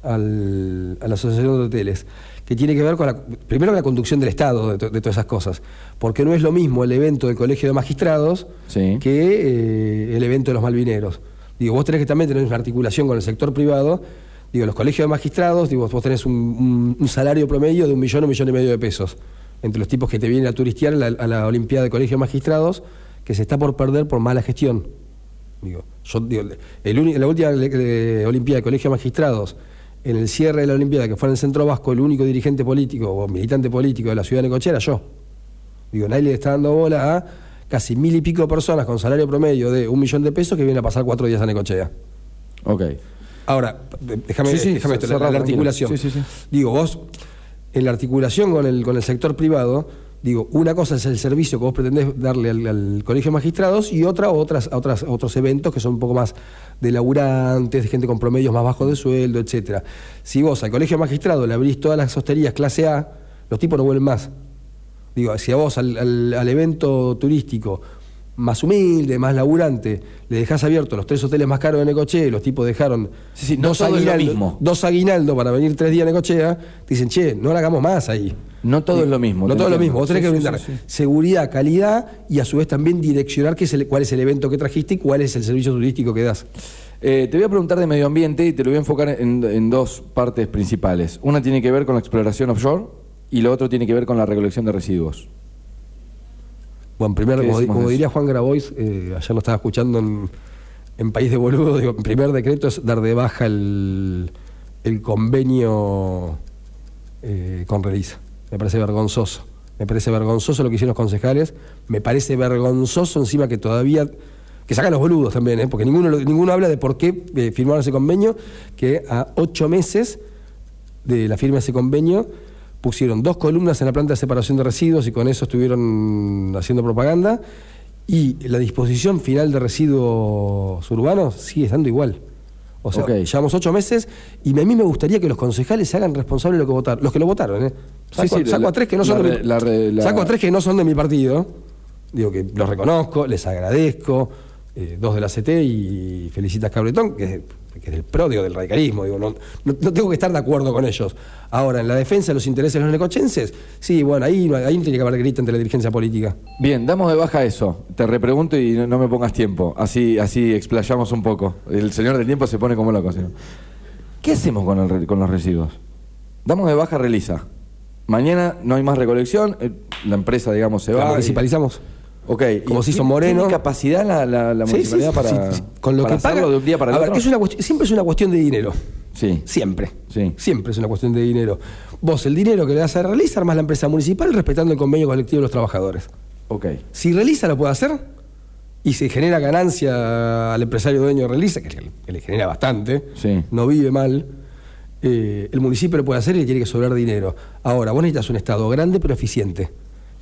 al- a la Asociación de Hoteles, que tiene que ver con la, primero con la conducción del Estado de, to- de todas esas cosas. Porque no es lo mismo el evento del Colegio de Magistrados Sí. que eh, el evento de los Malvineros. Digo, vos tenés que también tener una articulación con el sector privado. Digo, los colegios de magistrados, digo, vos tenés un, un- un salario promedio de un millón, un millón y medio de pesos. Entre los tipos que te vienen a turistear a la, a la Olimpiada de Colegio de Magistrados, que se está por perder por mala gestión. Digo, yo digo, el la última de Olimpiada de Colegio de Magistrados, en el cierre de la Olimpiada, que fue en el Centro Vasco, el único dirigente político o militante político de la ciudad de Necochea era yo. Digo, nadie le está dando bola a casi mil y pico personas con salario promedio de un millón de pesos que vienen a pasar cuatro días a Necochea. Ok. Ahora, déjame, Sí, sí, déjame esto, la- cerrá, la, articulación. Sí. Digo, vos, en la articulación con el, con el sector privado, digo, una cosa es el servicio que vos pretendés darle al, colegio de magistrados y otra, otras, otras, otros eventos que son un poco más de laburantes, de gente con promedios más bajos de sueldo, etcétera. Si vos al colegio de magistrados le abrís todas las hosterías clase A, los tipos no vuelven más. Digo, si a vos al- al evento turístico más humilde, más laburante, le dejás abiertos los tres hoteles más caros de Necochea y los tipos dejaron Sí, sí, no dos aguinaldo para venir tres días a Necochea, te dicen, che, no la hagamos más ahí. No todo es lo mismo, No todo es lo mismo. Vos tenés que brindar seguridad, calidad y a su vez también direccionar qué es el- cuál es el evento que trajiste y cuál es el servicio turístico que das. Eh, te voy a preguntar de medio ambiente y te lo voy a enfocar en, en dos partes principales. Una tiene que ver con la exploración offshore y lo otro tiene que ver con la recolección de residuos. Bueno, primero, ¿Qué como, diría Juan Grabois, eh, ayer lo estaba escuchando en, en País de Boludo, digo, el primer decreto es dar de baja el, el convenio eh, con Relisa. Me parece vergonzoso. Me parece vergonzoso lo que hicieron los concejales. Me parece vergonzoso encima que todavía... Que sacan los boludos también, ¿eh? porque ninguno, ninguno habla de por qué eh, firmaron ese convenio, que a ocho meses de la firma de ese convenio pusieron dos columnas en la planta de separación de residuos y con eso estuvieron haciendo propaganda y la disposición final de residuos urbanos sigue estando igual. O sea, llevamos ocho meses y a mí me gustaría que los concejales se hagan responsables de lo que votaron, los que lo votaron, ¿eh? Saco, Sí, sí, saco la- a tres que no son de mi, la re- la- saco a tres que no son de mi partido. Digo que los reconozco, les agradezco, eh, dos de la CT y Felicitas Cabretón, que es, que es el pródigo del radicalismo, digo, no, no- no tengo que estar de acuerdo con ellos. Ahora, en la defensa de los intereses de los necochenses, sí, bueno, ahí, no- ahí no tiene que haber grita entre la dirigencia política. Bien, damos de baja eso. Te repregunto y no, no me pongas tiempo. Así, así explayamos un poco. El señor del tiempo se pone como loco. ¿sí? ¿Qué hacemos con, el con los residuos? Damos de baja Relisa. Mañana no hay más recolección, eh, la empresa, digamos, se La va. y- municipalizamos. Ok. Como ¿y se hizo Moreno. ¿Tiene capacidad la, la, la Sí, sí, municipalidad sí, para, sí, con lo para que paga, de un día para el a otro? es una siempre es una cuestión de dinero. Sí. Siempre. Sí. Siempre es una cuestión de dinero. Vos, el dinero que le das a realizar más la empresa municipal respetando el convenio colectivo de los trabajadores. Ok. Si Relisa lo puede hacer y se genera ganancia al empresario dueño de Relisa, que, le- que le genera bastante, Sí. no vive mal, eh, el municipio lo puede hacer y le tiene que sobrar dinero. Ahora, vos necesitas un Estado grande pero eficiente.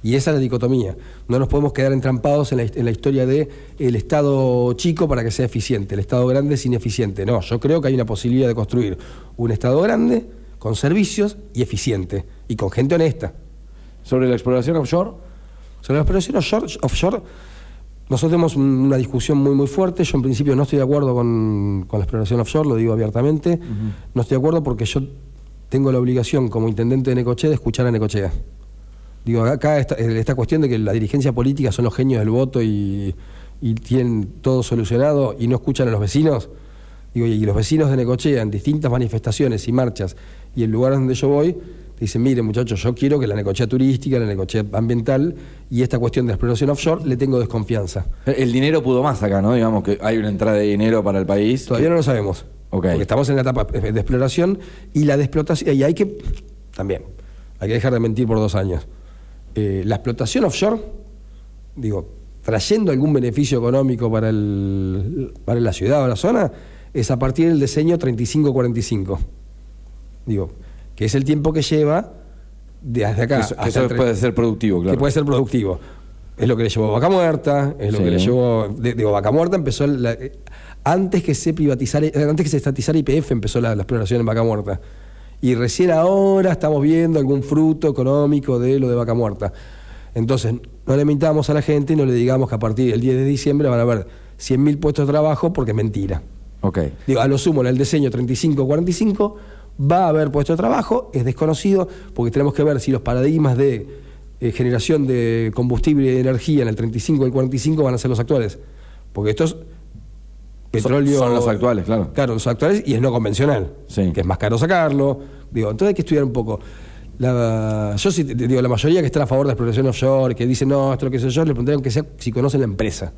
Y esa es la dicotomía. No nos podemos quedar entrampados en la, en la historia de el Estado chico para que sea eficiente, el Estado grande es ineficiente. No, yo creo que hay una posibilidad de construir un Estado grande con servicios y eficiente y con gente honesta. Sobre la exploración offshore, Sobre la exploración offshore, offshore, nosotros tenemos una discusión muy muy fuerte. Yo en principio no estoy de acuerdo con, con la exploración offshore, lo digo abiertamente. No estoy de acuerdo porque yo tengo la obligación como intendente de Necochea de escuchar a Necochea. Digo, acá está esta cuestión de que la dirigencia política son los genios del voto y, y tienen todo solucionado y no escuchan a los vecinos. Digo, y los vecinos de Necochea en distintas manifestaciones y marchas y en lugares donde yo voy, dicen, mire muchachos, yo quiero que la Necochea turística, la Necochea ambiental y esta cuestión de exploración offshore le tengo desconfianza. el dinero pudo más acá, ¿no? Digamos que hay una entrada de dinero para el país. Todavía no lo sabemos. Porque estamos en la etapa de de exploración y la de explotación. Y hay que. También. Hay que dejar de mentir por dos años. Eh, la explotación offshore, digo, trayendo algún beneficio económico para, el, para la ciudad o la zona, es a partir del diseño 35-45. Digo, que es el tiempo que lleva desde acá eso, hasta puede ser productivo, claro. que puede ser productivo. Es lo que le llevó a Vaca Muerta, es lo Sí. que le llevó. Digo, Vaca Muerta empezó. la- eh, antes que se privatizara, antes que se estatizara IPF, empezó la, la exploración en Vaca Muerta. Y recién ahora estamos viendo algún fruto económico de lo de Vaca Muerta. Entonces, no le mintamos a la gente y no le digamos que a partir del 10 de diciembre van a haber 100.000 puestos de trabajo porque es mentira. Ok. Digo, a lo sumo, en el diseño 35-45 va a haber puesto de trabajo, es desconocido, porque tenemos que ver si los paradigmas de eh, generación de combustible y de energía en el 35 y el 45 van a ser los actuales. Porque estos petróleo. son los actuales, claro. Claro, los actuales y es no convencional. Sí. Que es más caro sacarlo. Digo, entonces hay que estudiar un poco. La- yo sí digo, la mayoría que están a favor de la exploración offshore, que dicen no, esto es lo que sé yo, le pregunté aunque sea si conocen la empresa.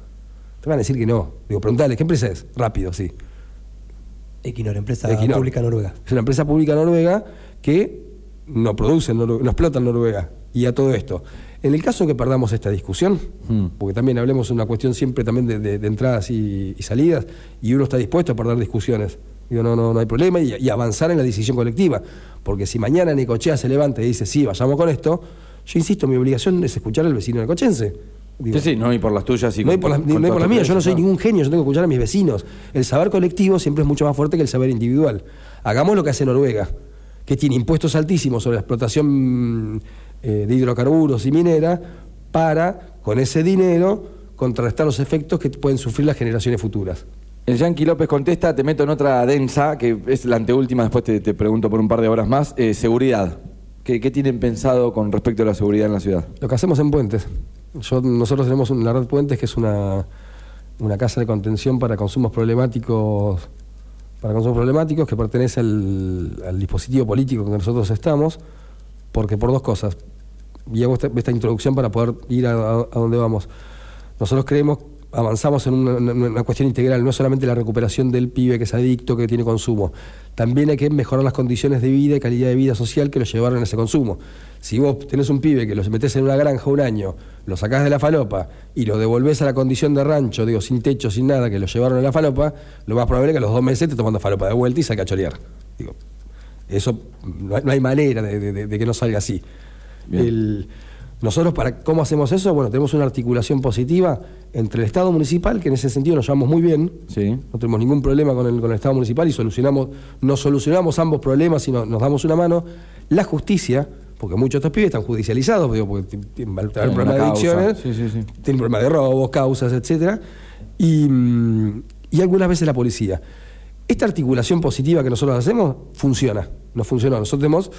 Te van a decir que no. Digo, preguntale, ¿qué empresa es? Rápido, sí. Equinor, empresa Equinor. pública noruega. Es una empresa pública noruega que no produce, no explota en Noruega. Y a todo esto. En el caso que perdamos esta discusión, Hmm. porque también hablemos de una cuestión siempre también de, de- de entradas y, y salidas, y uno está dispuesto a perder discusiones. Digo, no, no, no hay problema, y, y avanzar en la decisión colectiva. Porque si mañana Necochea se levanta y dice, sí, vayamos con esto, yo insisto, mi obligación es escuchar al vecino necochense. Digo, Sí, sí, no ir por las tuyas y no hay por las, con no hay todas por las tus mías, yo no soy ningún genio, yo tengo que escuchar a mis vecinos. El saber colectivo siempre es mucho más fuerte que el saber individual. Hagamos lo que hace Noruega, que tiene impuestos altísimos sobre la explotación eh, de hidrocarburos y minera, para, con ese dinero, contrarrestar los efectos que pueden sufrir las generaciones futuras. El Yankee López contesta, te meto en otra densa, que es la anteúltima, después te, te pregunto por un par de horas más. Eh, seguridad. ¿Qué, qué tienen pensado con respecto a la seguridad en la ciudad? Lo que hacemos en Puentes. Yo- nosotros tenemos una red Puentes que es una, una casa de contención para consumos problemáticos, para consumos problemáticos que pertenece al, al dispositivo político en que nosotros estamos, porque por dos cosas. Y hago esta, esta introducción para poder ir a, a- donde vamos. Nosotros creemos, avanzamos en una, cuestión integral, no solamente la recuperación del pibe que es adicto, que tiene consumo. También hay que mejorar las condiciones de vida y calidad de vida social que lo llevaron a ese consumo. Si vos tenés un pibe que lo metés en una granja un año, lo sacás de la falopa y lo devolvés a la condición de rancho, digo, sin techo, sin nada, que lo llevaron a la falopa, lo más probable es que a los dos meses te tomando falopa de vuelta y salga a chorear. Digo, eso no hay, manera de, de- de- de que no salga así. El- nosotros, para ¿cómo hacemos eso? Bueno, tenemos una articulación positiva entre el Estado municipal, que en ese sentido nos llevamos muy bien. Sí. No tenemos ningún problema con el, con el Estado municipal y solucionamos, nos solucionamos ambos problemas y no- nos damos una mano. La justicia, porque muchos de estos pibes están judicializados, digo, porque ti- tienen problemas de adicciones, Sí, sí, sí. tienen problemas de robos, causas, etcétera, y, mm, y algunas veces la policía. Esta articulación positiva que nosotros hacemos funciona, nos funcionó. Nosotros tenemos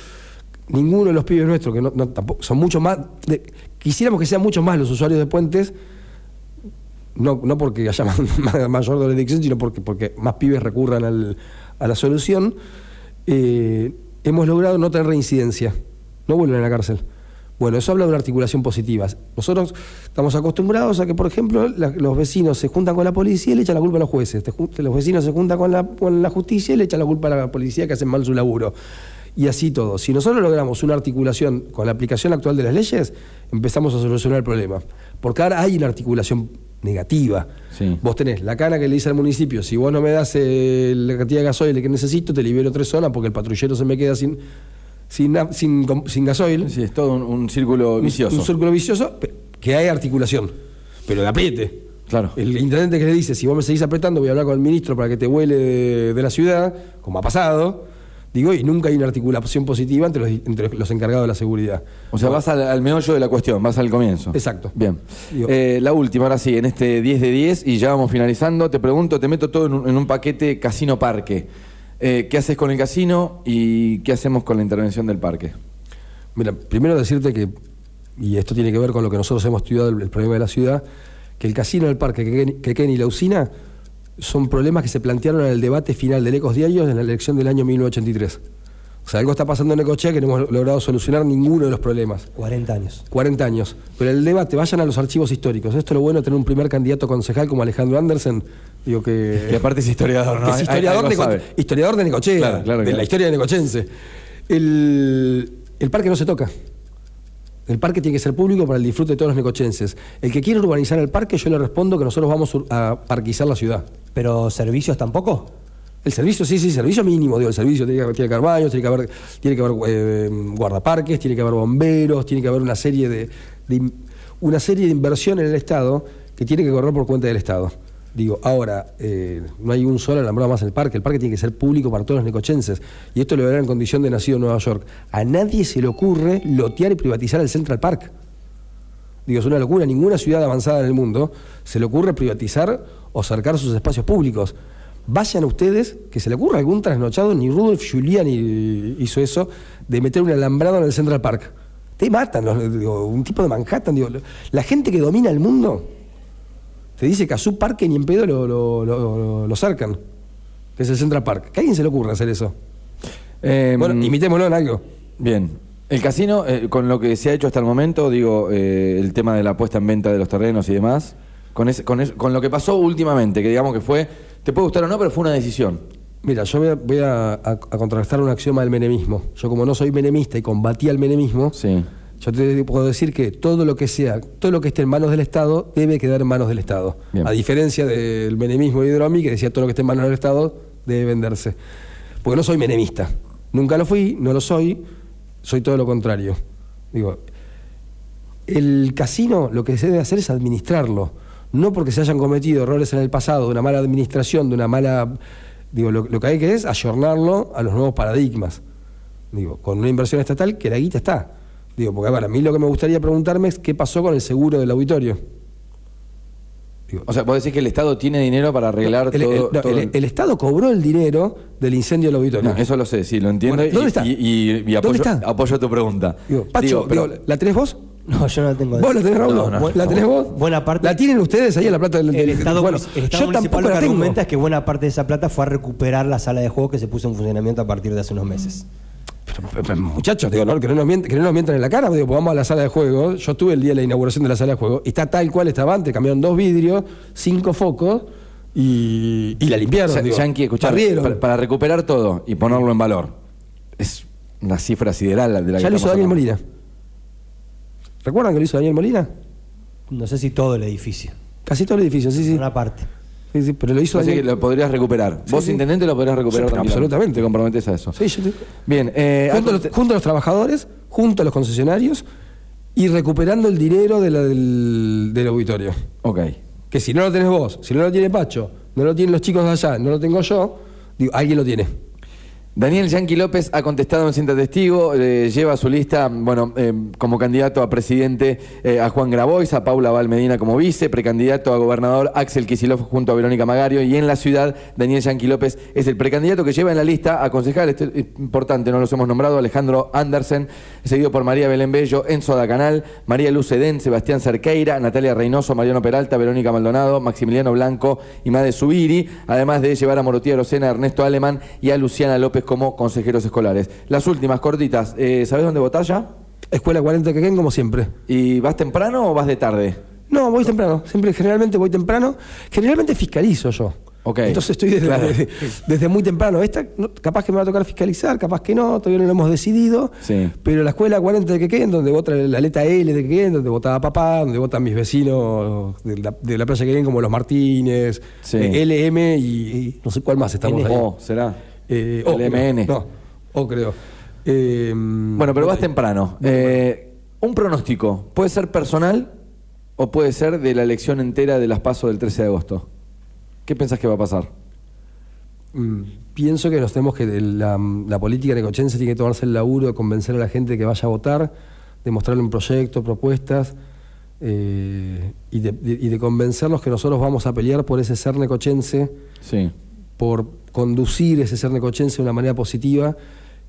ninguno de los pibes nuestros, que no, no- tampoco, son mucho más, quisiéramos que sean muchos más los usuarios de puentes, no, no porque haya más- más- mayor drogadicción, sino porque, porque más pibes recurran al- a la solución, eh, hemos logrado no tener reincidencia, no vuelven a la cárcel. Bueno, eso habla de una articulación positiva. Nosotros estamos acostumbrados a que, por ejemplo, la- los vecinos se juntan con la policía y le echan la culpa a los jueces. Los vecinos se juntan con la, con la justicia y le echan la culpa a la policía que hacen mal su laburo. Y así todo. Si nosotros logramos una articulación con la aplicación actual de las leyes, empezamos a solucionar el problema. Porque ahora hay una articulación negativa. Sí. Vos tenés la cana que le dice al municipio, si vos no me das eh, la cantidad de gasoil que necesito, te libero tres zonas porque el patrullero se me queda sin, sin, sin, gasoil. Sí, es todo un, un círculo vicioso. Un, círculo vicioso que hay articulación, pero de apriete. Claro. El intendente que le dice, si vos me seguís apretando, voy a hablar con el ministro para que te vuele de, de la ciudad, como ha pasado. Digo, y nunca hay una articulación positiva entre los, entre los encargados de la seguridad. O sea, vas al, al meollo de la cuestión, vas al comienzo. Exacto. Bien. Digo- Eh, la última, ahora sí, en este 10 de 10 y ya vamos finalizando. Te pregunto, te meto todo en un, en un paquete casino-parque. Eh, ¿Qué haces con el casino y qué hacemos con la intervención del parque? Mira, primero decirte que, y esto tiene que ver con lo que nosotros hemos estudiado, el, el problema de la ciudad, que el casino del parque, que, que Ken y la usina, son problemas que se plantearon en el debate final del Ecos Diarios en la elección del año 1983. O sea, algo está pasando en Ecochea que no hemos logrado solucionar ninguno de los problemas. 40 años. 40 años. Pero el debate, vayan a los archivos históricos. Esto es lo bueno de tener un primer candidato concejal como Alejandro Andersen. Digo que. Y aparte es historiador, ¿no? es Hay- historiador, sabe. historiador de Necochea, Claro, claro, de claro. la historia de Necochense. El, el parque no se toca. El parque tiene que ser público para el disfrute de todos los necochenses. El que quiere urbanizar el parque, yo le respondo que nosotros vamos a parquizar la ciudad. ¿Pero servicios tampoco? El servicio, sí, sí, servicio mínimo, digo, el servicio tiene que, tiene que haber baños, tiene que haber, tiene que haber eh, guardaparques, tiene que haber bomberos, tiene que haber una serie de, una serie de inversión en el Estado que tiene que correr por cuenta del Estado. Digo, ahora, eh, no hay un solo alambrado más en el parque, el parque tiene que ser público para todos los necochenses, y esto lo verán en condición de nacido en Nueva York. A nadie se le ocurre lotear y privatizar el Central Park. Digo, es una locura. Ninguna ciudad avanzada en el mundo se le ocurre privatizar o cercar sus espacios públicos. Vayan ustedes, que se le ocurra algún trasnochado, ni Rudolf Giuliani hizo eso, de meter un alambrado en el Central Park. Te matan, los- digo, un tipo de Manhattan. Digo, la gente que domina el mundo te dice que a su parque ni en pedo lo, lo, lo- lo cercan, que es el Central Park. Que a alguien se le ocurra hacer eso. Eh, Bueno, imitémoslo en algo. Bien. El casino, eh, con lo que se ha hecho hasta el momento, digo, eh, el tema de la puesta en venta de los terrenos y demás, con, ese- con, ese- con lo que pasó últimamente, que digamos que fue, te puede gustar o no, pero fue una decisión. Mira, yo voy a, voy a- a- a contrastar un axioma del menemismo. Yo como no soy menemista y combatí al menemismo, Sí. yo te puedo decir que todo lo que sea, todo lo que esté en manos del Estado debe quedar en manos del Estado. Bien. A diferencia del menemismo de Hidromi, que decía todo lo que esté en manos del Estado debe venderse. Porque no soy menemista. Nunca lo fui, no lo soy, soy todo lo contrario. Digo, el casino lo que se debe hacer es administrarlo. No porque se hayan cometido errores en el pasado, de una mala administración, de una mala. Digo, lo, lo que hay que es ayornarlo a los nuevos paradigmas. Digo, con una inversión estatal que la guita está. Digo, porque a ver, a mí lo que me gustaría preguntarme es qué pasó con el seguro del auditorio. Digo, O sea, vos decís que el Estado tiene dinero para arreglar el, todo. el- no, todo el- el Estado cobró el dinero del incendio del auditorio. No, eso lo sé, sí, lo entiendo. Bueno, y- ¿dónde está? Y, y- y ¿Dónde apoyo, está? apoyo tu pregunta. Digo, Pacho, Digo, pero- digo, ¿la tenés vos? No, yo no la tengo. ¿Vos la tenés, Raúl? No, no. ¿La tenés vos? Buena parte- ¿La tienen ustedes ahí en la plata del El Estado, Bueno, el Estado yo tampoco lo que la tengo. argumenta es que buena parte de esa plata fue a recuperar la sala de juego que se puso en funcionamiento a partir de hace unos meses. Pero, pero, muchachos, digo, no, que, no nos mientan, que no nos mientan en la cara, digo, pues vamos a la sala de juego. Yo estuve el día de la inauguración de la sala de juego y está tal cual estaba antes, cambiaron dos vidrios, cinco focos y, y la limpiaron. Ya- digo, Yankee, escuchá, barrieron. para, para recuperar todo y ponerlo en valor. Es una cifra sideral la de la ya que lo hizo Daniel hablando. Molina. ¿Recuerdan que lo hizo Daniel Molina? No sé si todo el edificio. Casi todo el edificio, sí, sí. Una parte. Sí, sí, pero lo hizo Así que lo podrías recuperar. Sí, Vos, sí. intendente, lo podrías recuperar Sí, tranquilamente. absolutamente. Te comprometes a eso. Sí, yo te- Bien, eh, junto, a los, junto a los trabajadores, junto a los concesionarios y recuperando el dinero de la- del, del auditorio. Ok. Que si no lo tenés vos, si no lo tiene Pacho, no lo tienen los chicos de allá, no lo tengo yo, digo, alguien lo tiene. Daniel Yanqui López ha contestado en cinta testigo, eh, lleva su lista, bueno, eh, como candidato a presidente eh, a Juan Grabois, a Paula Valmedina como vice, precandidato a gobernador Axel Kisilov junto a Verónica Magario y en la ciudad Daniel Yanqui López es el precandidato que lleva en la lista a concejal, esto es importante, no los hemos nombrado, Alejandro Andersen, seguido por María Belén Bello, Enzo Dacanal, María Luz Edén, Sebastián Cerqueira, Natalia Reynoso, Mariano Peralta, Verónica Maldonado, Maximiliano Blanco y Made Subiri, además de llevar a Morotía Rosena, Ernesto Alemán y a Luciana López como consejeros escolares. Las últimas, cortitas. Eh, ¿Sabés dónde votás ya? Escuela 40 Quequén, como siempre. ¿Y vas temprano o vas de tarde? No, voy temprano. Siempre, generalmente voy temprano. Generalmente fiscalizo yo. Ok. Entonces estoy desde, Claro. desde- desde muy temprano. Esta, no, capaz que me va a tocar fiscalizar, capaz que no, todavía no lo hemos decidido. Sí. Pero la escuela 40 de Quequén, donde vota la letra L de Quequén, donde votaba papá, donde votan mis vecinos de la, de la playa Quequén, como los Martínez, Sí. eh, LM y, y no sé cuál más estamos ahí. Oh, será. Eh, O, LMN. No, O creo. Eh, Bueno, pero vas temprano. Eh, un pronóstico, ¿puede ser personal o puede ser de la elección entera de las pasos del 13 de agosto? ¿Qué pensás que va a pasar? Mm, Pienso que nos tenemos que. La, la política necochense tiene que tomarse el laburo de convencer a la gente que vaya a votar, de mostrarle un proyecto, propuestas, eh, y, de, de- y de convencernos que nosotros vamos a pelear por ese ser necochense, Sí. Por conducir ese ser necochense de una manera positiva,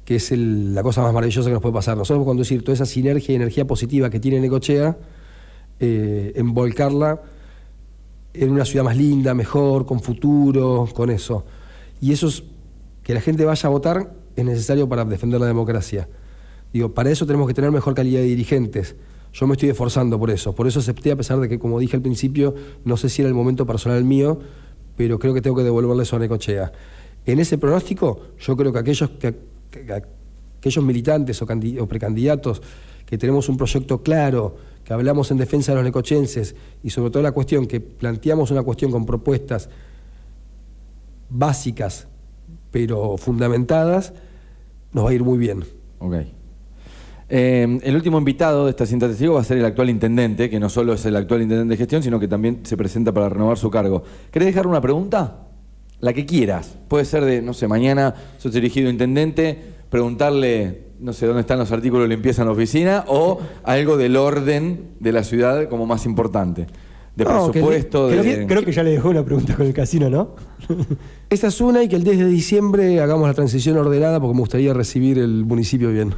que es la cosa más maravillosa que nos puede pasar. Nosotros conducir toda esa sinergia y energía positiva que tiene Necochea, eh, envolcarla en una ciudad más linda, mejor, con futuro, con eso. Y eso es que la gente vaya a votar es necesario para defender la democracia. Digo, para eso tenemos que tener mejor calidad de dirigentes. Yo me estoy esforzando por eso. Por eso acepté, a pesar de que, como dije al principio, no sé si era el momento personal mío, pero creo que tengo que devolverle eso a Necochea. En ese pronóstico, yo creo que aquellos, que, que- aquellos militantes o, candi- o precandidatos que tenemos un proyecto claro, que hablamos en defensa de los necochenses y sobre todo la cuestión que planteamos una cuestión con propuestas básicas pero fundamentadas, nos va a ir muy bien. Ok. Eh, el último invitado de esta cinta testigo va a ser el actual intendente, que no solo es el actual intendente de gestión, sino que también se presenta para renovar su cargo. ¿Querés dejar una pregunta? La que quieras. Puede ser de, no sé, mañana sos elegido intendente, preguntarle, no sé, dónde están los artículos de limpieza en la oficina, o algo del orden de la ciudad como más importante. De No, que presupuesto, que el- de... Creo que ya le dejó una pregunta con el casino, ¿no? Esa es una y que el 10 de diciembre hagamos la transición ordenada porque me gustaría recibir el municipio bien.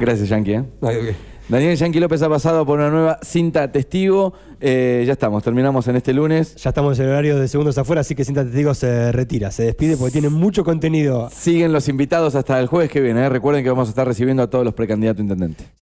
Gracias, Yankee. ¿eh? Daniel Yanqui López ha pasado por una nueva cinta testigo. Eh, ya estamos, terminamos en este lunes. Ya estamos en el horario de segundos afuera, así que Cinta Testigo se retira, se despide porque tiene mucho contenido Siguen los invitados hasta el jueves que viene. ¿eh? Recuerden que vamos a estar recibiendo a todos los precandidatos intendentes.